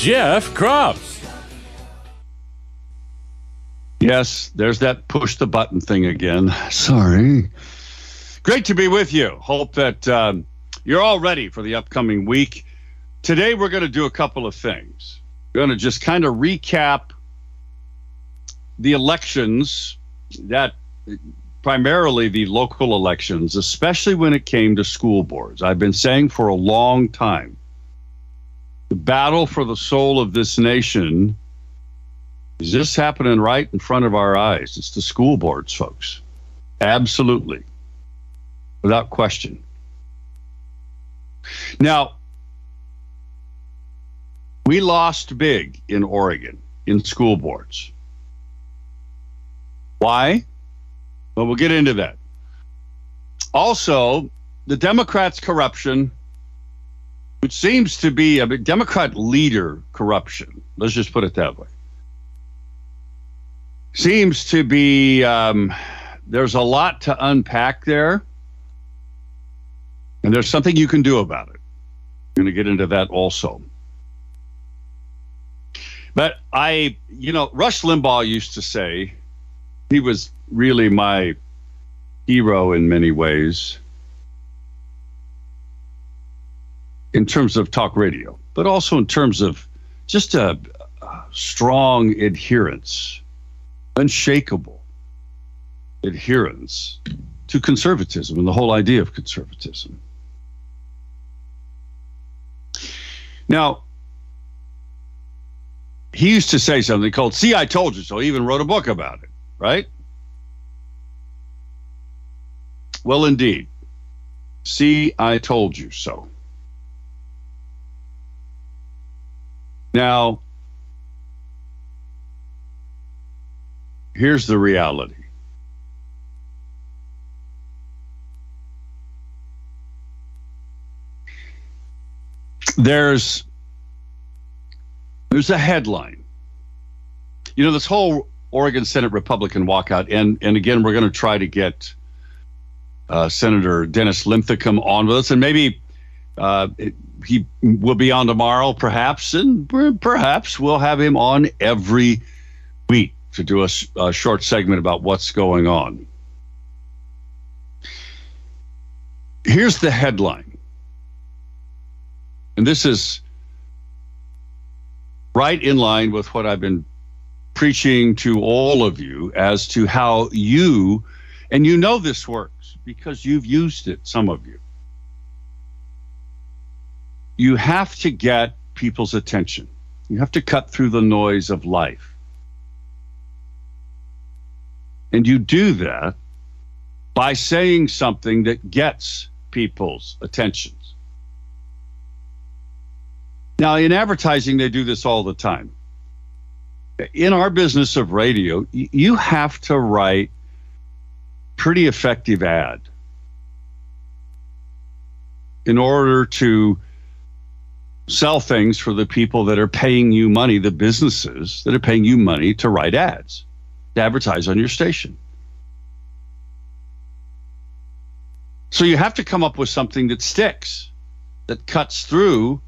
Jeff Kropf. Yes, there's that push the button thing again. Sorry. Great to be with you. Hope that um, you're all ready for the upcoming week. Today, we're going to do a couple of things. We're going to just kind of recap the elections that primarily the local elections, especially when it came to school boards. I've been saying for a long time the battle for the soul of this nation is just happening right in front of our eyes. It's the school boards, folks. Absolutely. Without question. Now, we lost big in Oregon in school boards. Why? Well, we'll get into that. Also, the Democrats' corruption, which seems to be a Democrat leader corruption, let's just put it that way, seems to be um, there's a lot to unpack there. And there's something you can do about it. I'm going to get into that also. But I, you know, Rush Limbaugh used to say, he was really my hero in many ways in terms of talk radio, but also in terms of just a, a strong adherence, unshakable adherence to conservatism and the whole idea of conservatism. Now, he used to say something called, See, I told you so. He even wrote a book about it right? Well, indeed. See, I told you so. Now, here's the reality. There's there's a headline. You know, this whole Oregon Senate Republican walkout. And and again, we're going to try to get uh, Senator Dennis Linthicum on with us, and maybe uh, he will be on tomorrow, perhaps, and perhaps we'll have him on every week to do a, a short segment about what's going on. Here's the headline, and this is right in line with what I've been preaching to all of you as to how you, and you know this works because you've used it, some of you. You have to get people's attention. You have to cut through the noise of life. And you do that by saying something that gets people's attentions. Now, in advertising, they do this all the time in our business of radio, you have to write pretty effective ad in order to sell things for the people that are paying you money, the businesses that are paying you money to write ads, to advertise on your station. So you have to come up with something that sticks, that cuts through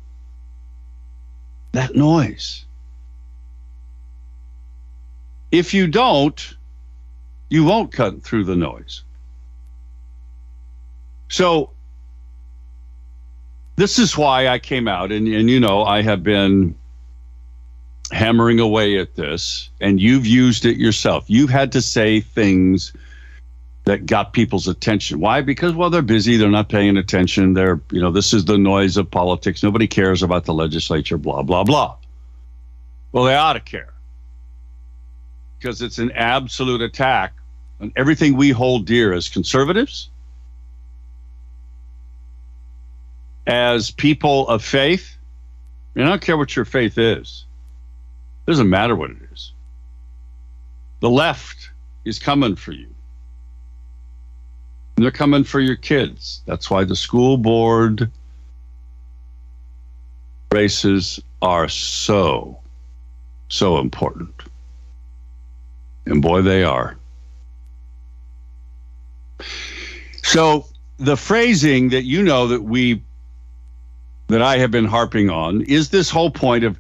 that noise. If you don't, you won't cut through the noise. So this is why I came out, and, and you know, I have been hammering away at this, and you've used it yourself. You've had to say things that got people's attention. Why? Because well, they're busy, they're not paying attention. They're, you know, this is the noise of politics. Nobody cares about the legislature, blah, blah, blah. Well, they ought to care because it's an absolute attack on everything we hold dear as conservatives, as people of faith. I don't care what your faith is. Doesn't matter what it is. The left is coming for you. And they're coming for your kids. That's why the school board races are so, so important. And boy, they are. So the phrasing that you know that we that I have been harping on is this whole point of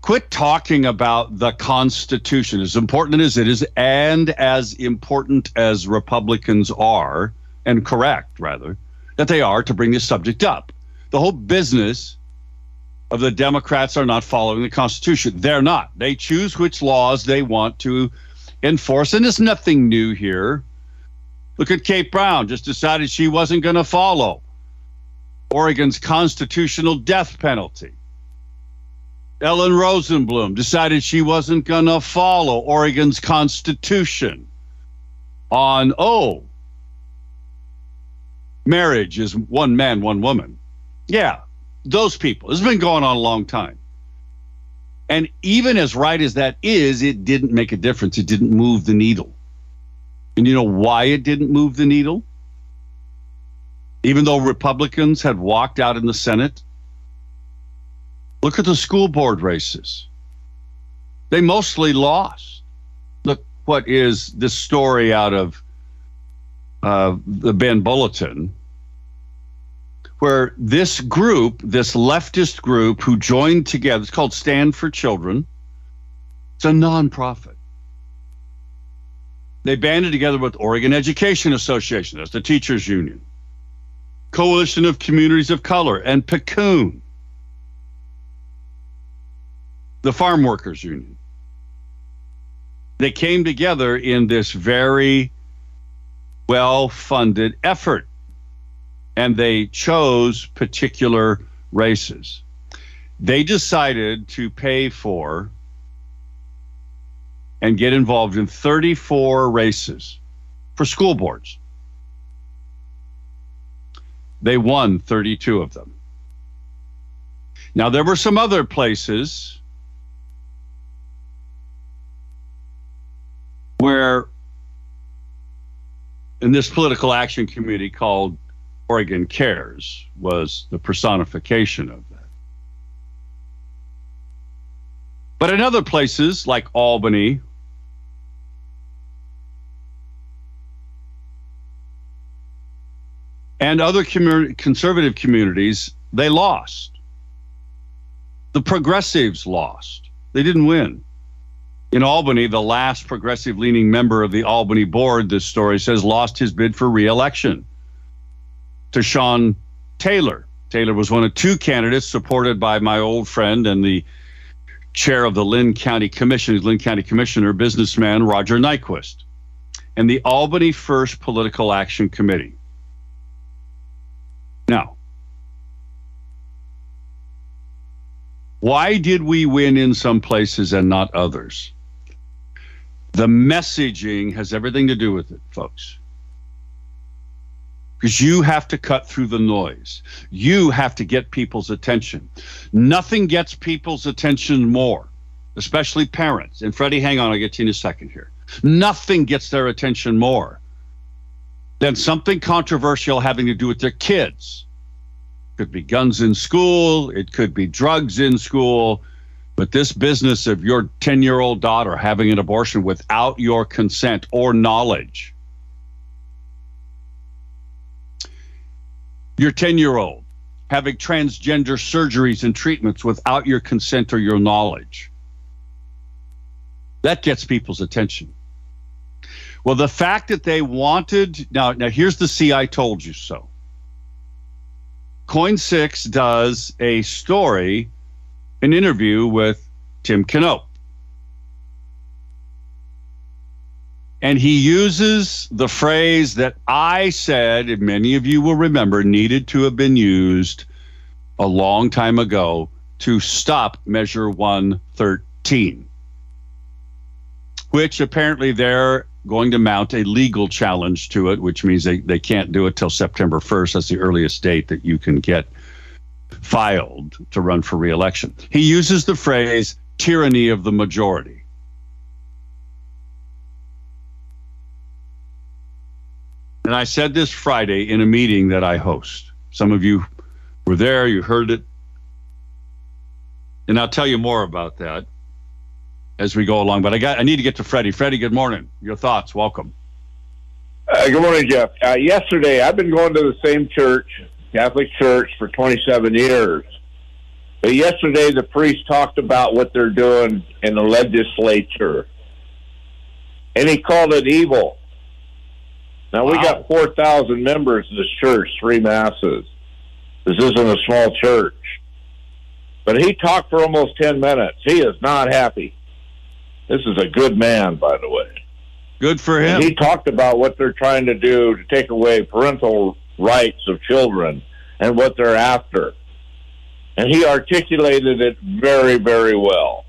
quit talking about the Constitution, as important as it is, and as important as Republicans are, and correct rather, that they are to bring this subject up. The whole business of the Democrats are not following the Constitution. They're not. They choose which laws they want to enforce, and there's nothing new here. Look at Kate Brown, just decided she wasn't going to follow Oregon's constitutional death penalty. Ellen Rosenblum decided she wasn't going to follow Oregon's constitution on, oh, marriage is one man, one woman. Yeah, those people. Has been going on a long time. And even as right as that is, it didn't make a difference. It didn't move the needle. And you know why it didn't move the needle? Even though Republicans had walked out in the Senate, look at the school board races. They mostly lost. Look what is this story out of uh, the Bend Bulletin, where this group, this leftist group who joined together, it's called Stand for Children. It's a nonprofit. They banded together with Oregon Education Association, that's the teachers union, Coalition of Communities of Color, and PCUN, the farm workers union. They came together in this very well funded effort and they chose particular races. They decided to pay for and get involved in 34 races for school boards. They won 32 of them. Now, there were some other places where, in this political action committee called Oregon Cares, was the personification of that. But in other places like Albany, and other conservative communities, they lost. The progressives lost. They didn't win. In Albany, the last progressive leaning member of the Albany board, this story says, lost his bid for reelection to Sean Taylor. Taylor was one of two candidates supported by my old friend and the chair of the Linn County Commission, Linn County Commissioner, businessman Roger Nyquist, and the Albany First Political Action Committee. Now, why did we win in some places and not others? The messaging has everything to do with it, folks. Because you have to cut through the noise. You have to get people's attention. Nothing gets people's attention more, especially parents. And Freddie, hang on, I'll get to you in a second here. Nothing gets their attention more than something controversial having to do with their kids. Could be guns in school, it could be drugs in school, but this business of your 10 year old daughter having an abortion without your consent or knowledge, your 10 year old having transgender surgeries and treatments without your consent or your knowledge, that gets people's attention. Well, the fact that they wanted now, now here's the see I told you so. KOIN Six does a story, an interview with Tim Knopp. And he uses the phrase that I said, and many of you will remember, needed to have been used a long time ago to stop Measure 113, which apparently they're going to mount a legal challenge to it, which means they, they can't do it till September 1st. That's the earliest date that you can get filed to run for reelection. He uses the phrase tyranny of the majority. And I said this Friday in a meeting that I host. Some of you were there, you heard it. And I'll tell you more about that as we go along. But I got I need to get to Freddie. Freddie, good morning. Your thoughts. Welcome. Uh, good morning, Jeff. Uh, yesterday, I've been going to the same church, Catholic Church, for 27 years. But yesterday, the priest talked about what they're doing in the legislature, and he called it evil. Now, we Wow. got 4,000 members in this church, three masses. This isn't a small church. But he talked for almost 10 minutes. He is not happy. This is a good man, by the way. Good for him. And he talked about what they're trying to do to take away parental rights of children and what they're after. And he articulated it very, very well.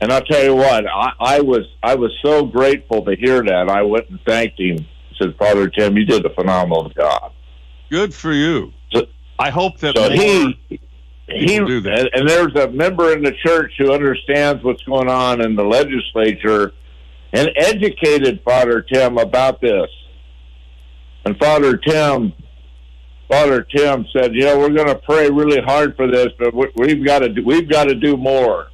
And I'll tell you what, I, I was I was so grateful to hear that. I went and thanked him. Said, Father Tim, you did a phenomenal job. Good for you. So- I hope that So more he he do that. and, there's a member in the church who understands what's going on in the legislature and educated Father Tim about this. And Father Tim, Father Tim said, "You know, we're going to pray really hard for this, but we- we've got to do, we've got to do more."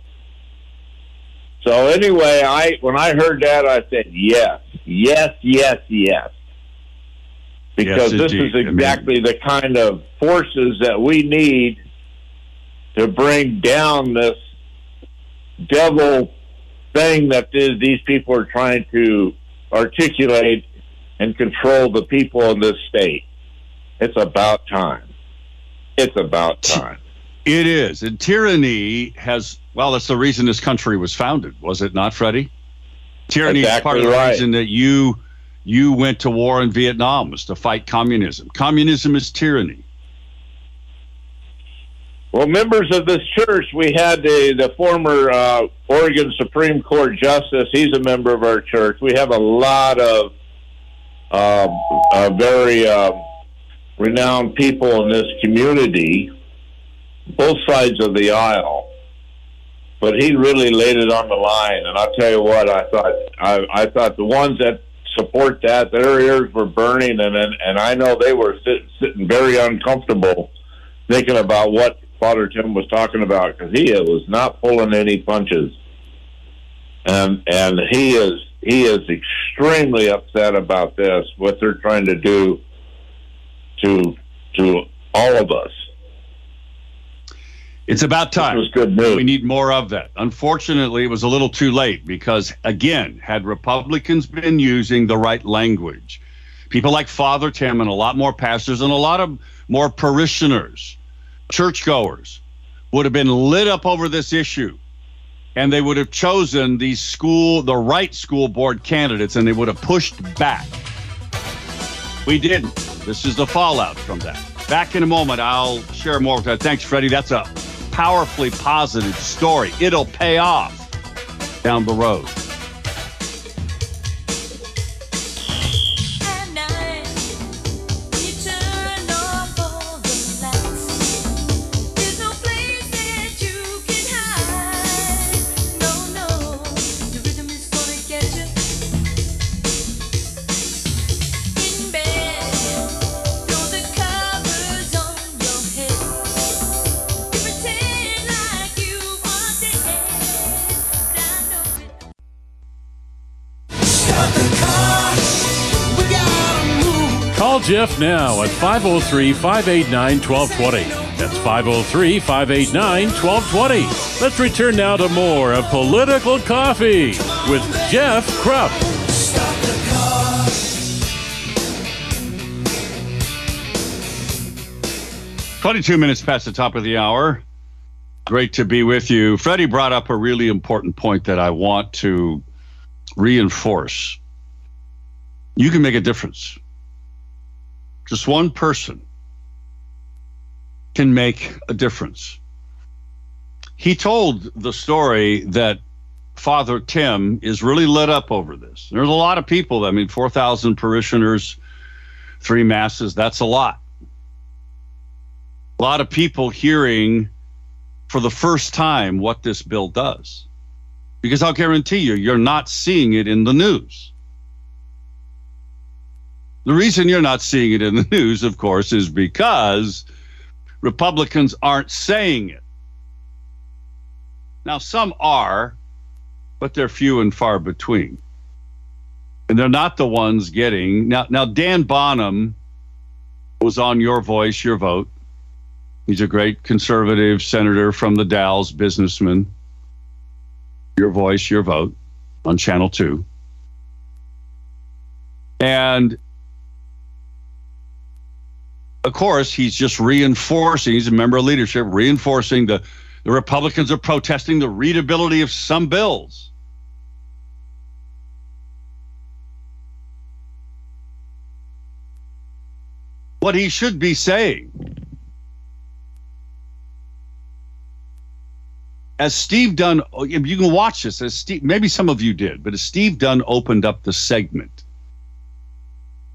So anyway, I when I heard that, I said, "Yes, yes, yes, yes." Because Yes, this is I mean- exactly the kind of forces that we need to bring down this devil thing that these people are trying to articulate and control the people in this state. It's about time. It's about time. It is. And tyranny has, well, that's the reason this country was founded, was it not, Freddie? Tyranny is part of the right. reason that you you went to war in Vietnam was to fight communism. Communism is tyranny. Well, members of this church, we had the, the former uh, Oregon Supreme Court Justice. He's a member of our church. We have a lot of um, uh, very um renowned people in this community, both sides of the aisle. But he really laid it on the line, and I'll tell you what, I thought I, I thought the ones that support that, their ears were burning, and and, and I know they were sit, sitting very uncomfortable thinking about what Father Tim was talking about because he was not pulling any punches, and and he is he is extremely upset about this what they're trying to do to to all of us. It's about This time. was good news. We need more of that. Unfortunately, it was a little too late because, again, had Republicans been using the right language, people like Father Tim and a lot more pastors and a lot of more parishioners, churchgoers, would have been lit up over this issue. And they would have chosen these school, the right school board candidates, and they would have pushed back. We didn't. This is the fallout from that. Back in a moment, I'll share more with that. Thanks, Freddie. That's a powerfully positive story. It'll pay off down the road. Jeff now at 503 589 1220. That's 503 589 1220. Let's return now to more of Political Coffee with Jeff Kropf. Twenty-two minutes past the top of the hour. Great to be with you. Freddie brought up a really important point that I want to reinforce. You can make a difference. Just one person can make a difference. He told the story that Father Tim is really lit up over this. There's a lot of people. I mean, 4,000 parishioners, three masses, that's a lot. A lot of people hearing for the first time what this bill does. Because I'll guarantee you, you're not seeing it in the news. The reason you're not seeing it in the news, of course, is because Republicans aren't saying it. Now, some are, but they're few and far between. And they're not the ones getting. Now, now Dan Bonham was on Your Voice, Your Vote. He's a great conservative senator from the Dalles, businessman. Your Voice, Your Vote on Channel 2. And of course, he's just reinforcing, he's a member of leadership, reinforcing the, the Republicans are protesting the readability of some bills. What he should be saying, as Steve Dunn, oh, you can watch this, as Steve, maybe some of you did, but as Steve Dunn opened up the segment,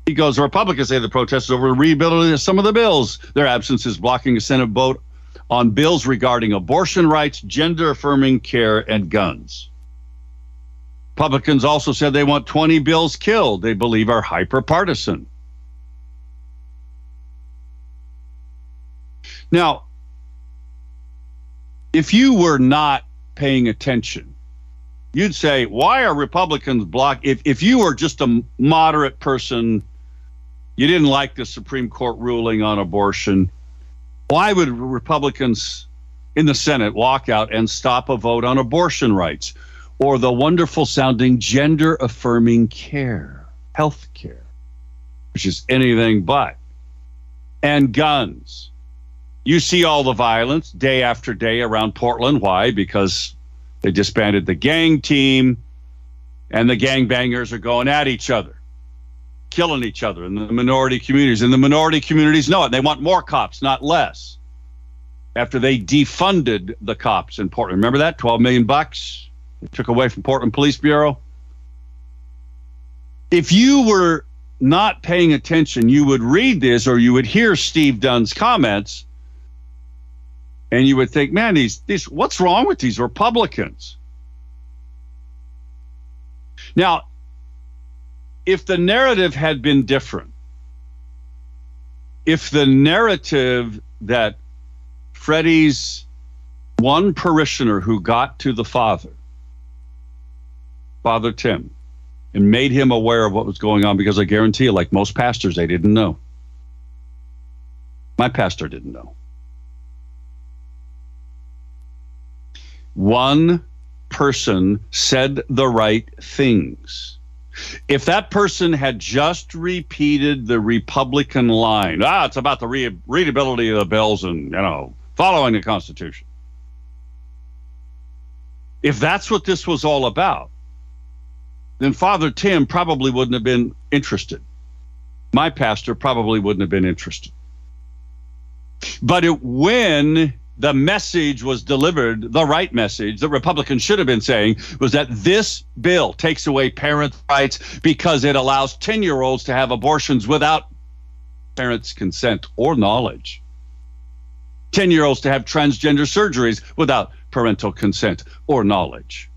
he goes, Republicans say the protests over the rebuilding some of the bills. Their absence is blocking a Senate vote on bills regarding abortion rights, gender affirming care, and guns. Republicans also said they want 20 bills killed they believe are hyper partisan. Now, if you were not paying attention, you'd say, why are Republicans block? If, if you were just a moderate person, you didn't like the Supreme Court ruling on abortion, why would Republicans in the Senate walk out and stop a vote on abortion rights or the wonderful sounding gender affirming care, health care, which is anything but, and guns? You see all the violence day after day around Portland. Why? Because they disbanded the gang team and the gangbangers are going at each other, killing each other in the minority communities. And the minority communities know it. They want more cops, not less. After they defunded the cops in Portland. Remember that? 12 million bucks they took away from Portland Police Bureau. If you were not paying attention, you would read this or you would hear Steve Dunn's comments and you would think, man, these these what's wrong with these Republicans? Now, if the narrative had been different, if the narrative that Freddie's one parishioner who got to the father, Father Tim, and made him aware of what was going on, because I guarantee you, like most pastors, they didn't know. My pastor didn't know. one person said the right things. If that person had just repeated the Republican line, ah, it's about the re- readability of the bills and, you know, following the Constitution. If that's what this was all about, then Father Tim probably wouldn't have been interested. My pastor probably wouldn't have been interested. But it, when the message was delivered, the right message that Republicans should have been saying was that this bill takes away parents' rights because it allows 10 year olds to have abortions without parents' consent or knowledge. 10 year olds to have transgender surgeries without parental consent or knowledge.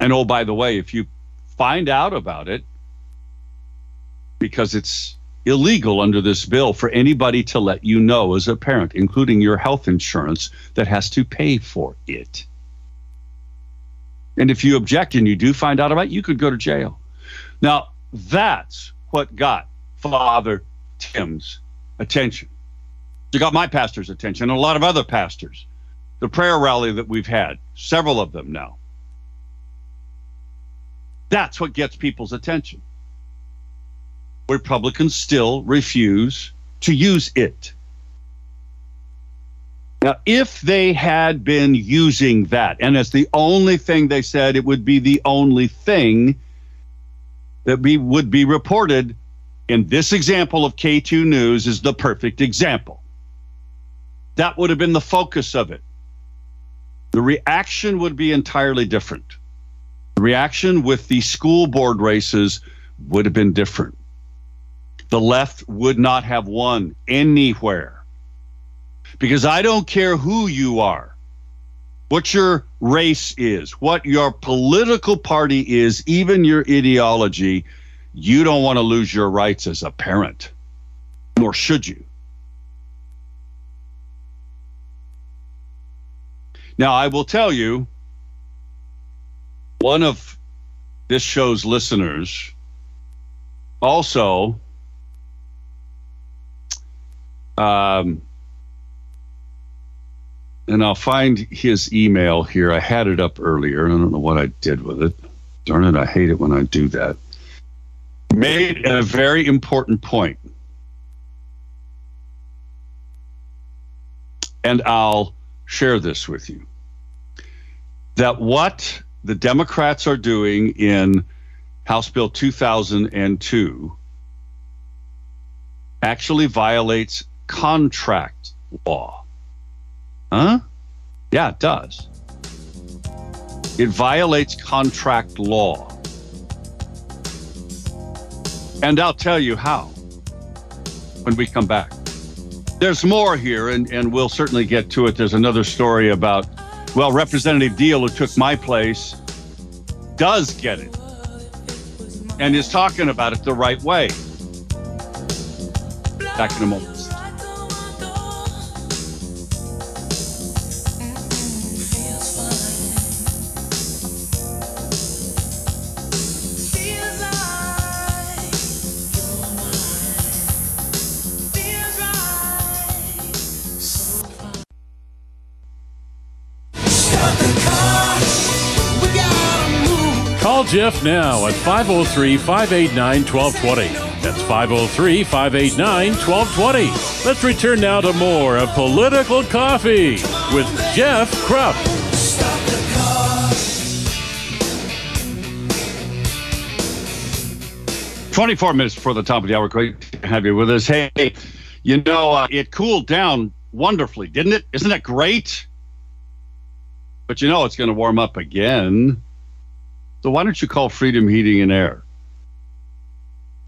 And oh, by the way, if you find out about it, because it's illegal under this bill for anybody to let you know as a parent, including your health insurance, that has to pay for it. And if you object and you do find out about it, you could go to jail. Now, that's what got Father Tim's attention. It got my pastor's attention and a lot of other pastors. The prayer rally that we've had, several of them now. That's what gets people's attention. Republicans still refuse to use it. Now, if they had been using that, and as the only thing they said, it would be the only thing that we would be reported in this example of KATU News is the perfect example. That would have been the focus of it. The reaction would be entirely different. The reaction with the school board races would have been different the left would not have won anywhere. Because I don't care who you are, what your race is, what your political party is, even your ideology, you don't want to lose your rights as a parent, nor should you. Now, I will tell you, one of this show's listeners also um, and I'll find his email here. I had it up earlier. I don't know what I did with it. Darn it, I hate it when I do that. Made a very important point. And I'll share this with you. That what the Democrats are doing in House Bill 2002 actually violates contract law. Huh? Yeah, it does. It violates contract law. And I'll tell you how when we come back. There's more here, and, and we'll certainly get to it. There's another story about, well, Representative Diehl, who took my place, does get it and is talking about it the right way. Back in a moment. Jeff now at 503 589 1220. That's 503 589 1220. Let's return now to more of Political Coffee with Jeff Kropf. 24 minutes before the top of the hour. Great to have you with us. Hey, you know, uh, it cooled down wonderfully, didn't it? Isn't that great? But you know, it's going to warm up again. So why don't you call Freedom Heating and Air?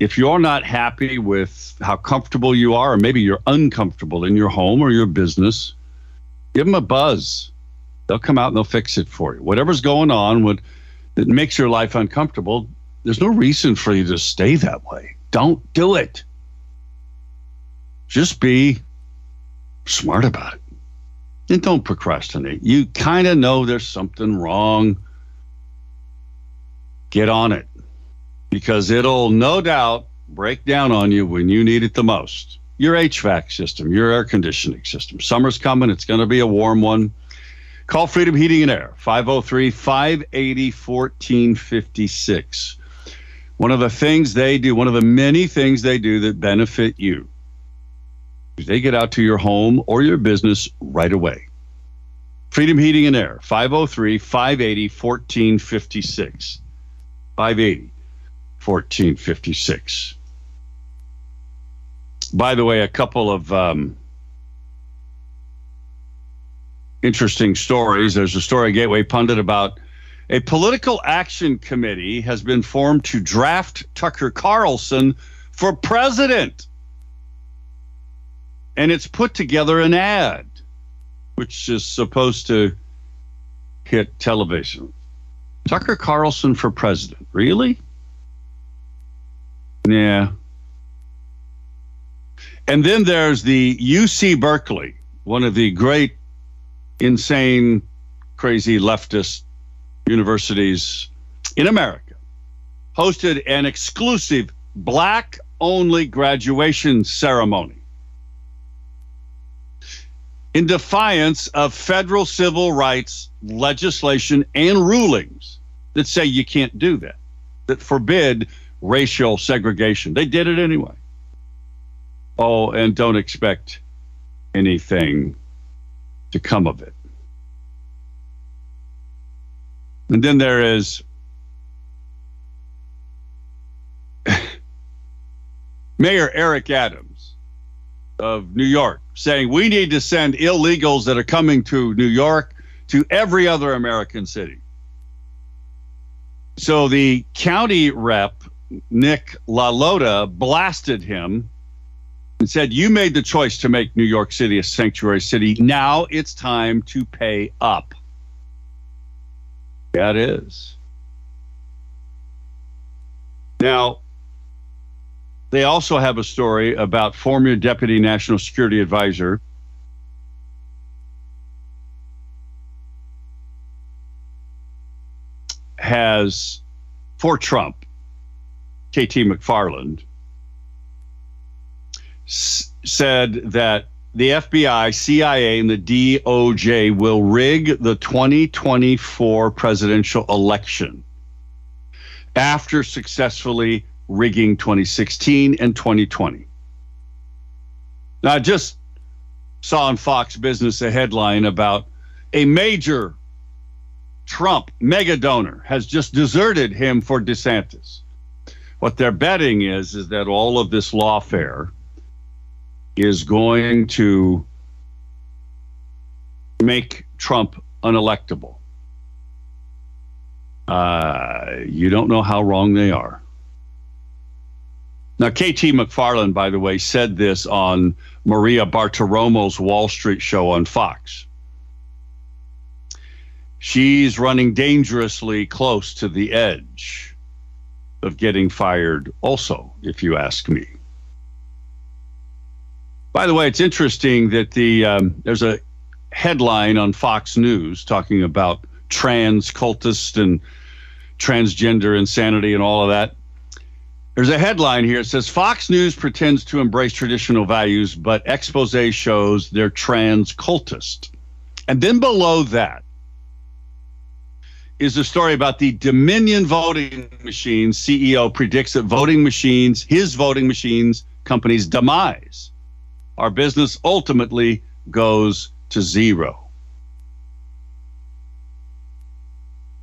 If you're not happy with how comfortable you are, or maybe you're uncomfortable in your home or your business, give them a buzz. They'll come out and they'll fix it for you. Whatever's going on with, that makes your life uncomfortable, there's no reason for you to stay that way. Don't do it. Just be smart about it. And don't procrastinate. You kind of know there's something wrong. Get on it because it'll no doubt break down on you when you need it the most. Your HVAC system, your air conditioning system. Summer's coming, it's going to be a warm one. Call Freedom Heating and Air, 503 580 1456. One of the things they do, one of the many things they do that benefit you, they get out to your home or your business right away. Freedom Heating and Air, 503 580 1456. 580 1456. By the way, a couple of um, interesting stories. There's a story Gateway Pundit about a political action committee has been formed to draft Tucker Carlson for president. And it's put together an ad, which is supposed to hit television. Tucker Carlson for president. Really? Yeah. And then there's the UC Berkeley, one of the great, insane, crazy leftist universities in America, hosted an exclusive black only graduation ceremony in defiance of federal civil rights legislation and rulings that say you can't do that, that forbid racial segregation. They did it anyway. Oh, and don't expect anything to come of it. And then there is Mayor Eric Adams of New York saying we need to send illegals that are coming to New York to every other American city. So the county rep, Nick LaLota, blasted him and said, You made the choice to make New York City a sanctuary city. Now it's time to pay up. It is. Now, they also have a story about former Deputy National Security Advisor has for Trump, KT McFarland, s- said that the FBI, CIA, and the DOJ will rig the 2024 presidential election after successfully rigging 2016 and 2020. Now, I just saw on Fox Business a headline about a major Trump mega donor has just deserted him for DeSantis. What they're betting is is that all of this lawfare is going to make Trump unelectable. Uh, you don't know how wrong they are. Now, KT McFarland, by the way, said this on Maria Bartiromo's Wall Street show on Fox. She's running dangerously close to the edge of getting fired, also, if you ask me. By the way, it's interesting that the um, there's a headline on Fox News talking about trans cultists and transgender insanity and all of that. There's a headline here. It says Fox News pretends to embrace traditional values, but expose shows they're trans cultist. And then below that is a story about the Dominion voting machine CEO predicts that voting machines, his voting machines company's demise. Our business ultimately goes to zero.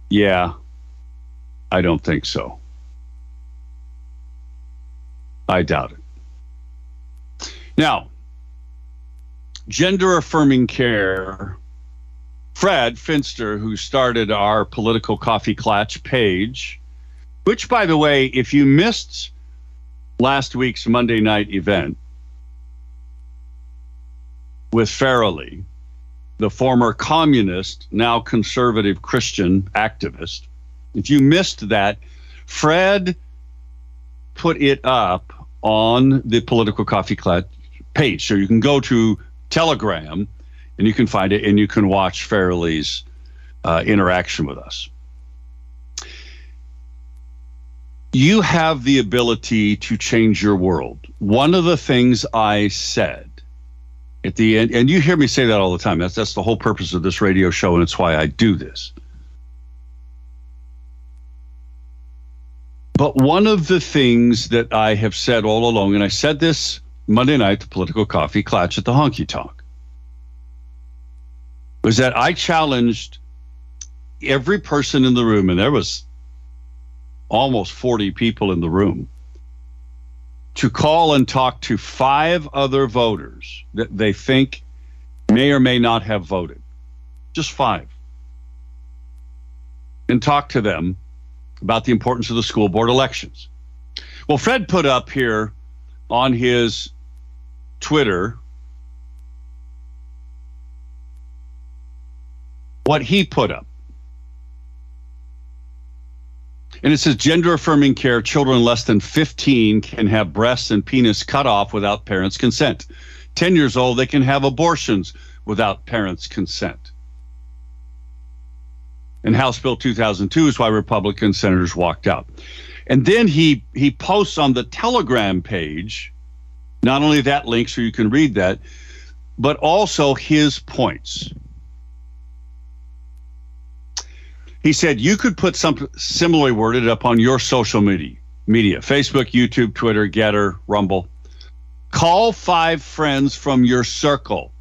Yeah, I don't think so. I doubt it. Now, gender affirming care. Fred Finster, who started our political coffee clutch page, which, by the way, if you missed last week's Monday night event with Farrelly, the former communist, now conservative Christian activist, if you missed that, Fred put it up on the political coffee clutch page. So you can go to Telegram and you can find it and you can watch Farrelly's uh, interaction with us. You have the ability to change your world. One of the things I said at the end, and you hear me say that all the time. That's that's the whole purpose of this radio show, and it's why I do this. But one of the things that I have said all along, and I said this Monday night, the political coffee clutch at the honky tonk, was that I challenged every person in the room, and there was almost 40 people in the room, to call and talk to five other voters that they think may or may not have voted. Just five. And talk to them about the importance of the school board elections. Well, Fred put up here on his Twitter what he put up. And it says gender affirming care, children less than 15 can have breasts and penis cut off without parents' consent. 10 years old, they can have abortions without parents' consent. And House Bill 2002 is why Republican senators walked out. And then he he posts on the Telegram page not only that link so you can read that, but also his points. He said you could put something similarly worded up on your social media, media, Facebook, YouTube, Twitter, Gettr, Rumble. Call five friends from your circle.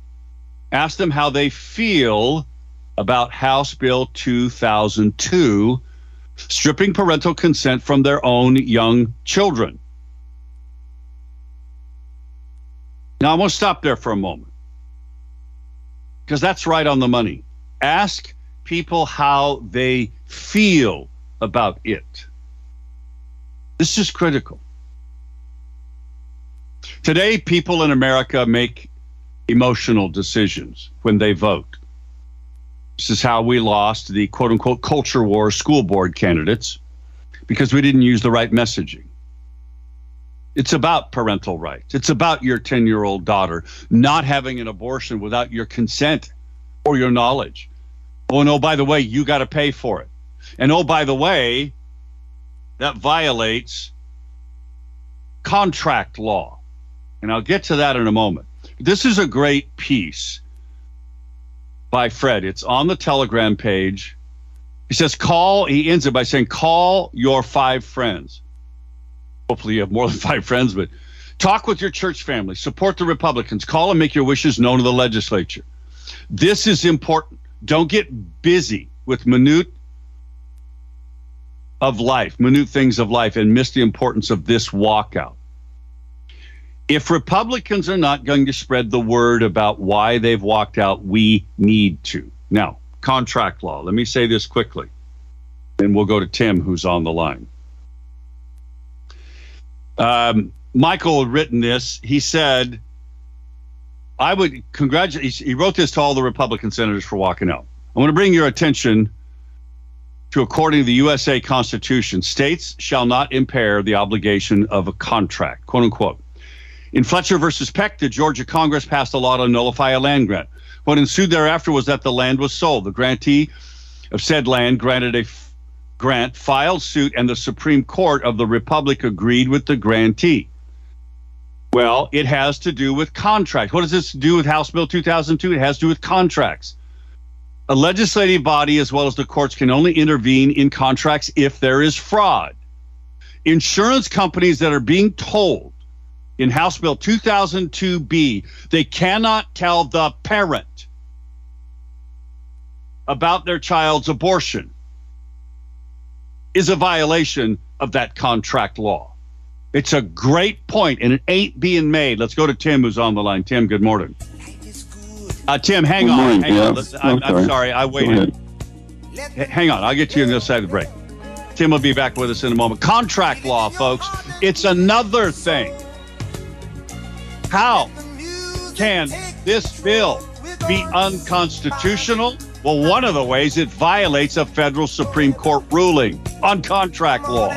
Ask them how they feel about House Bill 2002, stripping parental consent from their own young children. Now, I want to stop there for a moment because that's right on the money. Ask people how they feel about it. This is critical. Today, people in America make emotional decisions when they vote. This is how we lost the quote unquote culture war school board candidates because we didn't use the right messaging. It's about parental rights. It's about your 10 year old daughter not having an abortion without your consent or your knowledge. Oh, and oh, by the way, you got to pay for it. And oh, by the way, that violates contract law. And I'll get to that in a moment. This is a great piece by Fred. It's on the Telegram page. He says, call, he ends it by saying, call your five friends. Hopefully, you have more than five friends, but talk with your church family, support the Republicans, call and make your wishes known to the legislature. This is important. Don't get busy with minute of life, minute things of life, and miss the importance of this walkout. If Republicans are not going to spread the word about why they've walked out, we need to. Now, contract law. Let me say this quickly, and we'll go to Tim, who's on the line. Um, Michael had written this. He said, I would congratulate, he wrote this to all the Republican senators for walking out. I want to bring your attention to according to the USA Constitution, states shall not impair the obligation of a contract, quote unquote. In Fletcher versus Peck, the Georgia Congress passed a law to nullify a land grant. What ensued thereafter was that the land was sold. The grantee of said land granted a f- grant, filed suit, and the Supreme Court of the Republic agreed with the grantee. Well, it has to do with contracts. What does this do with House Bill 2002? It has to do with contracts. A legislative body, as well as the courts, can only intervene in contracts if there is fraud. Insurance companies that are being told in House Bill 2002B they cannot tell the parent about their child's abortion is a violation of that contract law. It's a great point, and it ain't being made. Let's go to Tim, who's on the line. Tim, good morning. Uh, Tim, hang Good on. morning, hang on. Jeff. Let's- I'm, I'm sorry. I waited. H- Hang on. I'll get to you on the other side of the break. Tim will be back with us in a moment. Contract law, folks. It's another thing. How can this bill be unconstitutional? Well, one of the ways it violates a federal Supreme Court ruling on contract law.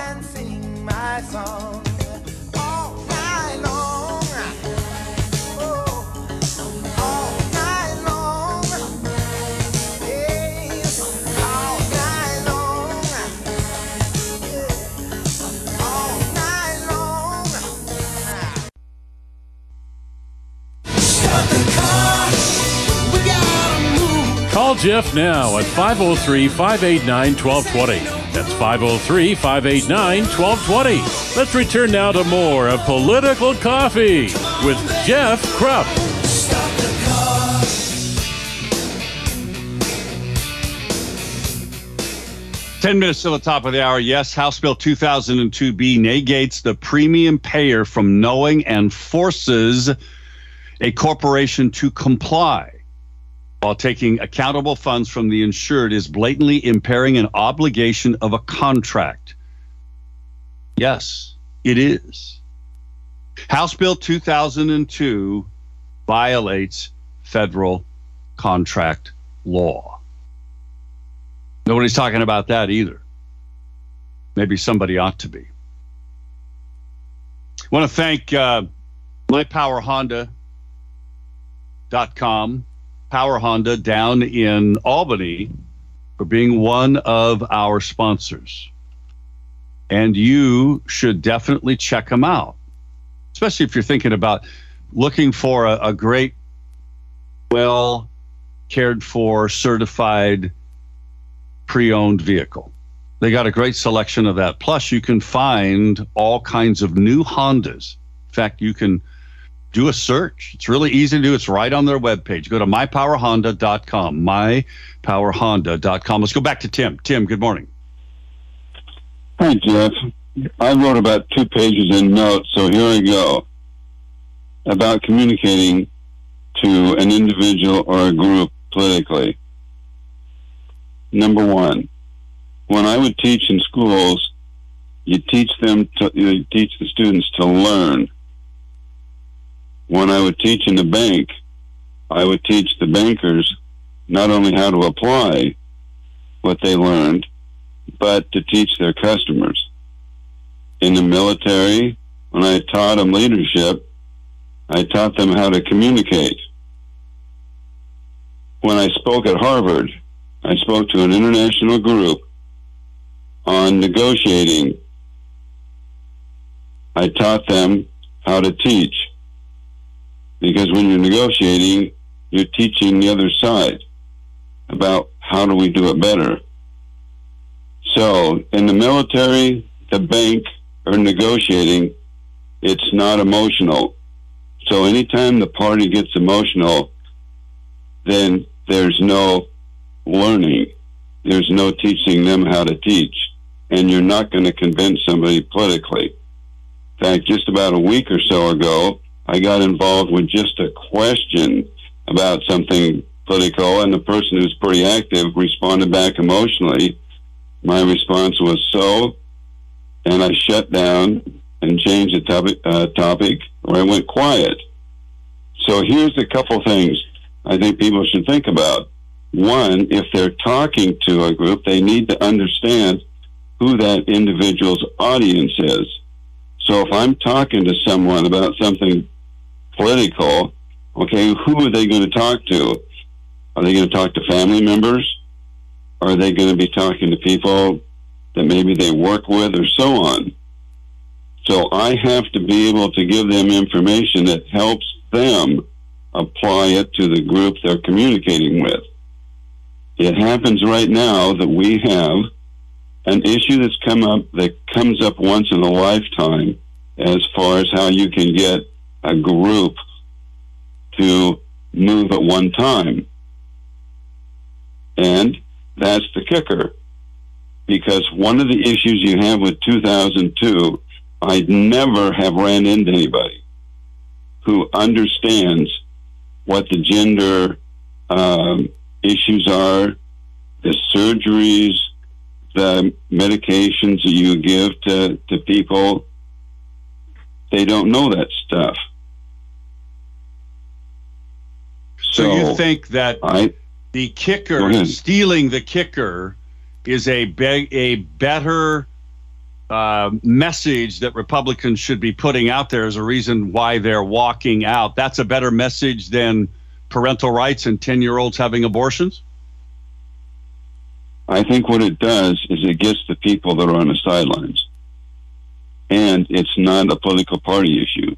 Call Jeff now at 503 589 1220. That's 503 589 1220. Let's return now to more of Political Coffee with Jeff Kropf. Ten minutes till the top of the hour. Yes, House Bill 2002B negates the premium payer from knowing and forces a corporation to comply while taking accountable funds from the insured is blatantly impairing an obligation of a contract. Yes, it is. House Bill 2002 violates federal contract law. Nobody's talking about that either. Maybe somebody ought to be. I want to thank uh, mypowerhonda.com, Power Honda down in Albany, for being one of our sponsors. And you should definitely check them out, especially if you're thinking about looking for a, a great, well cared for, certified pre-owned vehicle. They got a great selection of that. Plus, you can find all kinds of new Hondas. In fact, you can do a search. It's really easy to do. It's right on their webpage. Go to mypowerhonda.com. Mypowerhonda.com. Let's go back to Tim. Tim, good morning. Hi, Jeff. I wrote about two pages in notes, so here I go. About communicating to an individual or a group politically. Number one, when I would teach in schools, you teach them to you teach the students to learn. When I would teach in the bank, I would teach the bankers not only how to apply what they learned, but to teach their customers. In the military, when I taught them leadership, I taught them how to communicate. When I spoke at Harvard, I spoke to an international group on negotiating. I taught them how to teach. Because when you're negotiating, you're teaching the other side about how do we do it better. So in the military, the bank, or negotiating, it's not emotional. So anytime the party gets emotional, then there's no learning. There's no teaching them how to teach. And you're not going to convince somebody politically. In fact, just about a week or so ago, I got involved with just a question about something political, and the person who's pretty active responded back emotionally. My response was so, and I shut down and changed the topic, uh, topic or I went quiet. So here's a couple things I think people should think about. One, if they're talking to a group, they need to understand who that individual's audience is. So if I'm talking to someone about something political, okay, who are they going to talk to? Are they going to talk to family members? Are they going to be talking to people that maybe they work with or so on? So I have to be able to give them information that helps them apply it to the group they're communicating with. It happens right now that we have an issue that's come up that comes up once in a lifetime as far as how you can get a group to move at one time. And that's the kicker. Because one of the issues you have with 2002, I'd never have ran into anybody who understands what the gender um, issues are, the surgeries, the medications that you give to, to people. They don't know that stuff. So, you think that I the kicker, stealing the kicker, is a be- a better uh, message that Republicans should be putting out there as a reason why they're walking out. That's a better message than parental rights and ten year olds having abortions. I think what it does is it gets the people that are on the sidelines. And it's not a political party issue.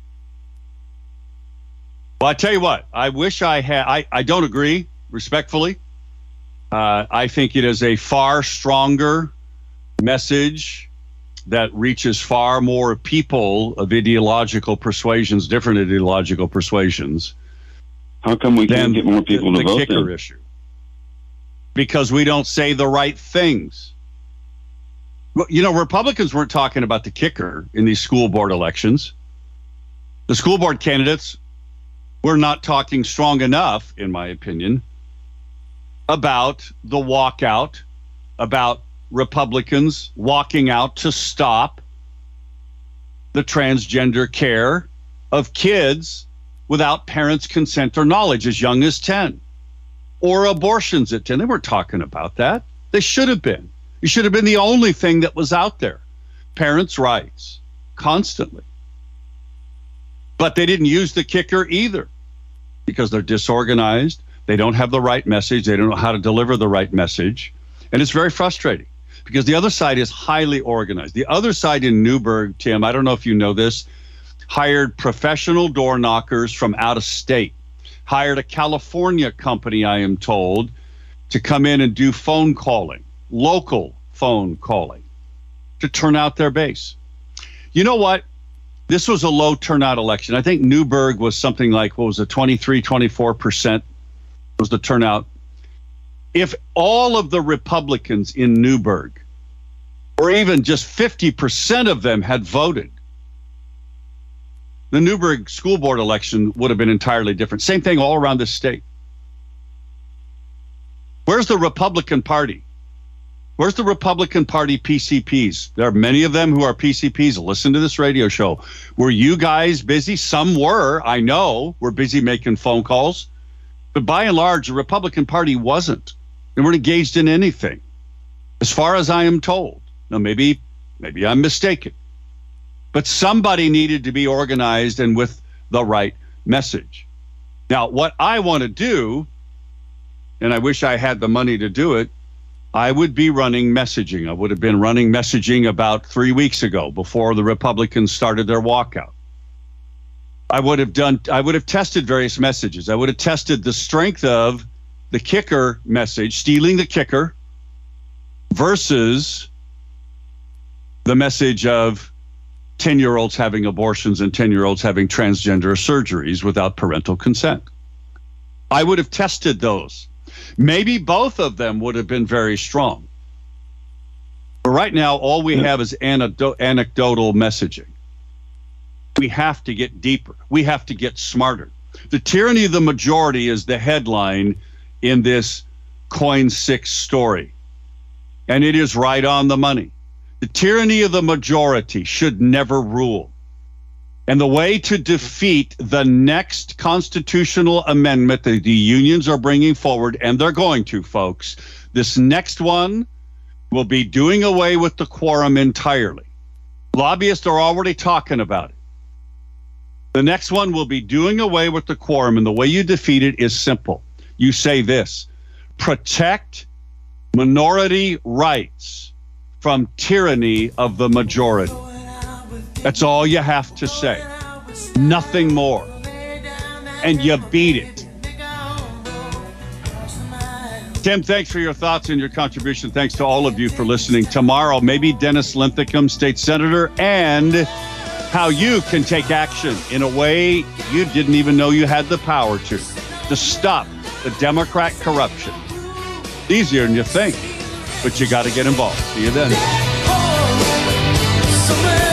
Well, I tell you what, I wish I had. I, I don't agree, respectfully. Uh, I think it is a far stronger message that reaches far more people of ideological persuasions, different ideological persuasions, How come we can't get more people the, to the vote kicker then? issue. Because we don't say the right things. Well, You know, Republicans weren't talking about the kicker in these school board elections. The school board candidates were not talking strong enough, in my opinion, about the walkout, about Republicans walking out to stop the transgender care of kids without parents' consent or knowledge as young as 10 or abortions at 10. They weren't talking about that. They should have been. It should have been the only thing that was out there. Parents' rights, constantly. But they didn't use the kicker either because they're disorganized. They don't have the right message. They don't know how to deliver the right message. And it's very frustrating because the other side is highly organized. The other side in Newberg, Tim, I don't know if you know this, hired professional door knockers from out of state, hired a California company, I am told, to come in and do phone calling, local phone calling, to turn out their base. You know what? This was a low turnout election. I think Newberg was something like, what was it, 23, 24% was the turnout. If all of the Republicans in Newberg, or even just 50% of them had voted, the Newberg school board election would have been entirely different. Same thing all around the state. Where's the Republican Party? Where's the Republican Party PCPs? There are many of them who are PCPs. Listen to this radio show. Were you guys busy? Some were, I know, were busy making phone calls. But by and large, the Republican Party wasn't. They weren't engaged in anything, as far as I am told. Now, maybe, maybe I'm mistaken. But somebody needed to be organized and with the right message. Now, what I want to do, and I wish I had the money to do it, I would be running messaging. I would have been running messaging about three weeks ago before the Republicans started their walkout. I would have done, I would have tested various messages. I would have tested the strength of the kicker message, stealing the kicker, versus the message of 10 year olds having abortions and 10 year olds having transgender surgeries without parental consent. I would have tested those. Maybe both of them would have been very strong. But right now, all we have is anecdotal messaging. We have to get deeper. We have to get smarter. The tyranny of the majority is the headline in this KOIN Six story. And it is right on the money. The tyranny of the majority should never rule. And the way to defeat the next constitutional amendment that the unions are bringing forward, and they're going to, folks, this next one will be doing away with the quorum entirely. Lobbyists are already talking about it. The next one will be doing away with the quorum, and the way you defeat it is simple. You say this protect minority rights from tyranny of the majority. That's all you have to say. Nothing more. And you beat it. Tim, thanks for your thoughts and your contribution. Thanks to all of you for listening. Tomorrow, maybe Dennis Linthicum, state senator, and how you can take action in a way you didn't even know you had the power to, to stop the Democrat corruption. Easier than you think, but you got to get involved. See you then. Oh, Somewhere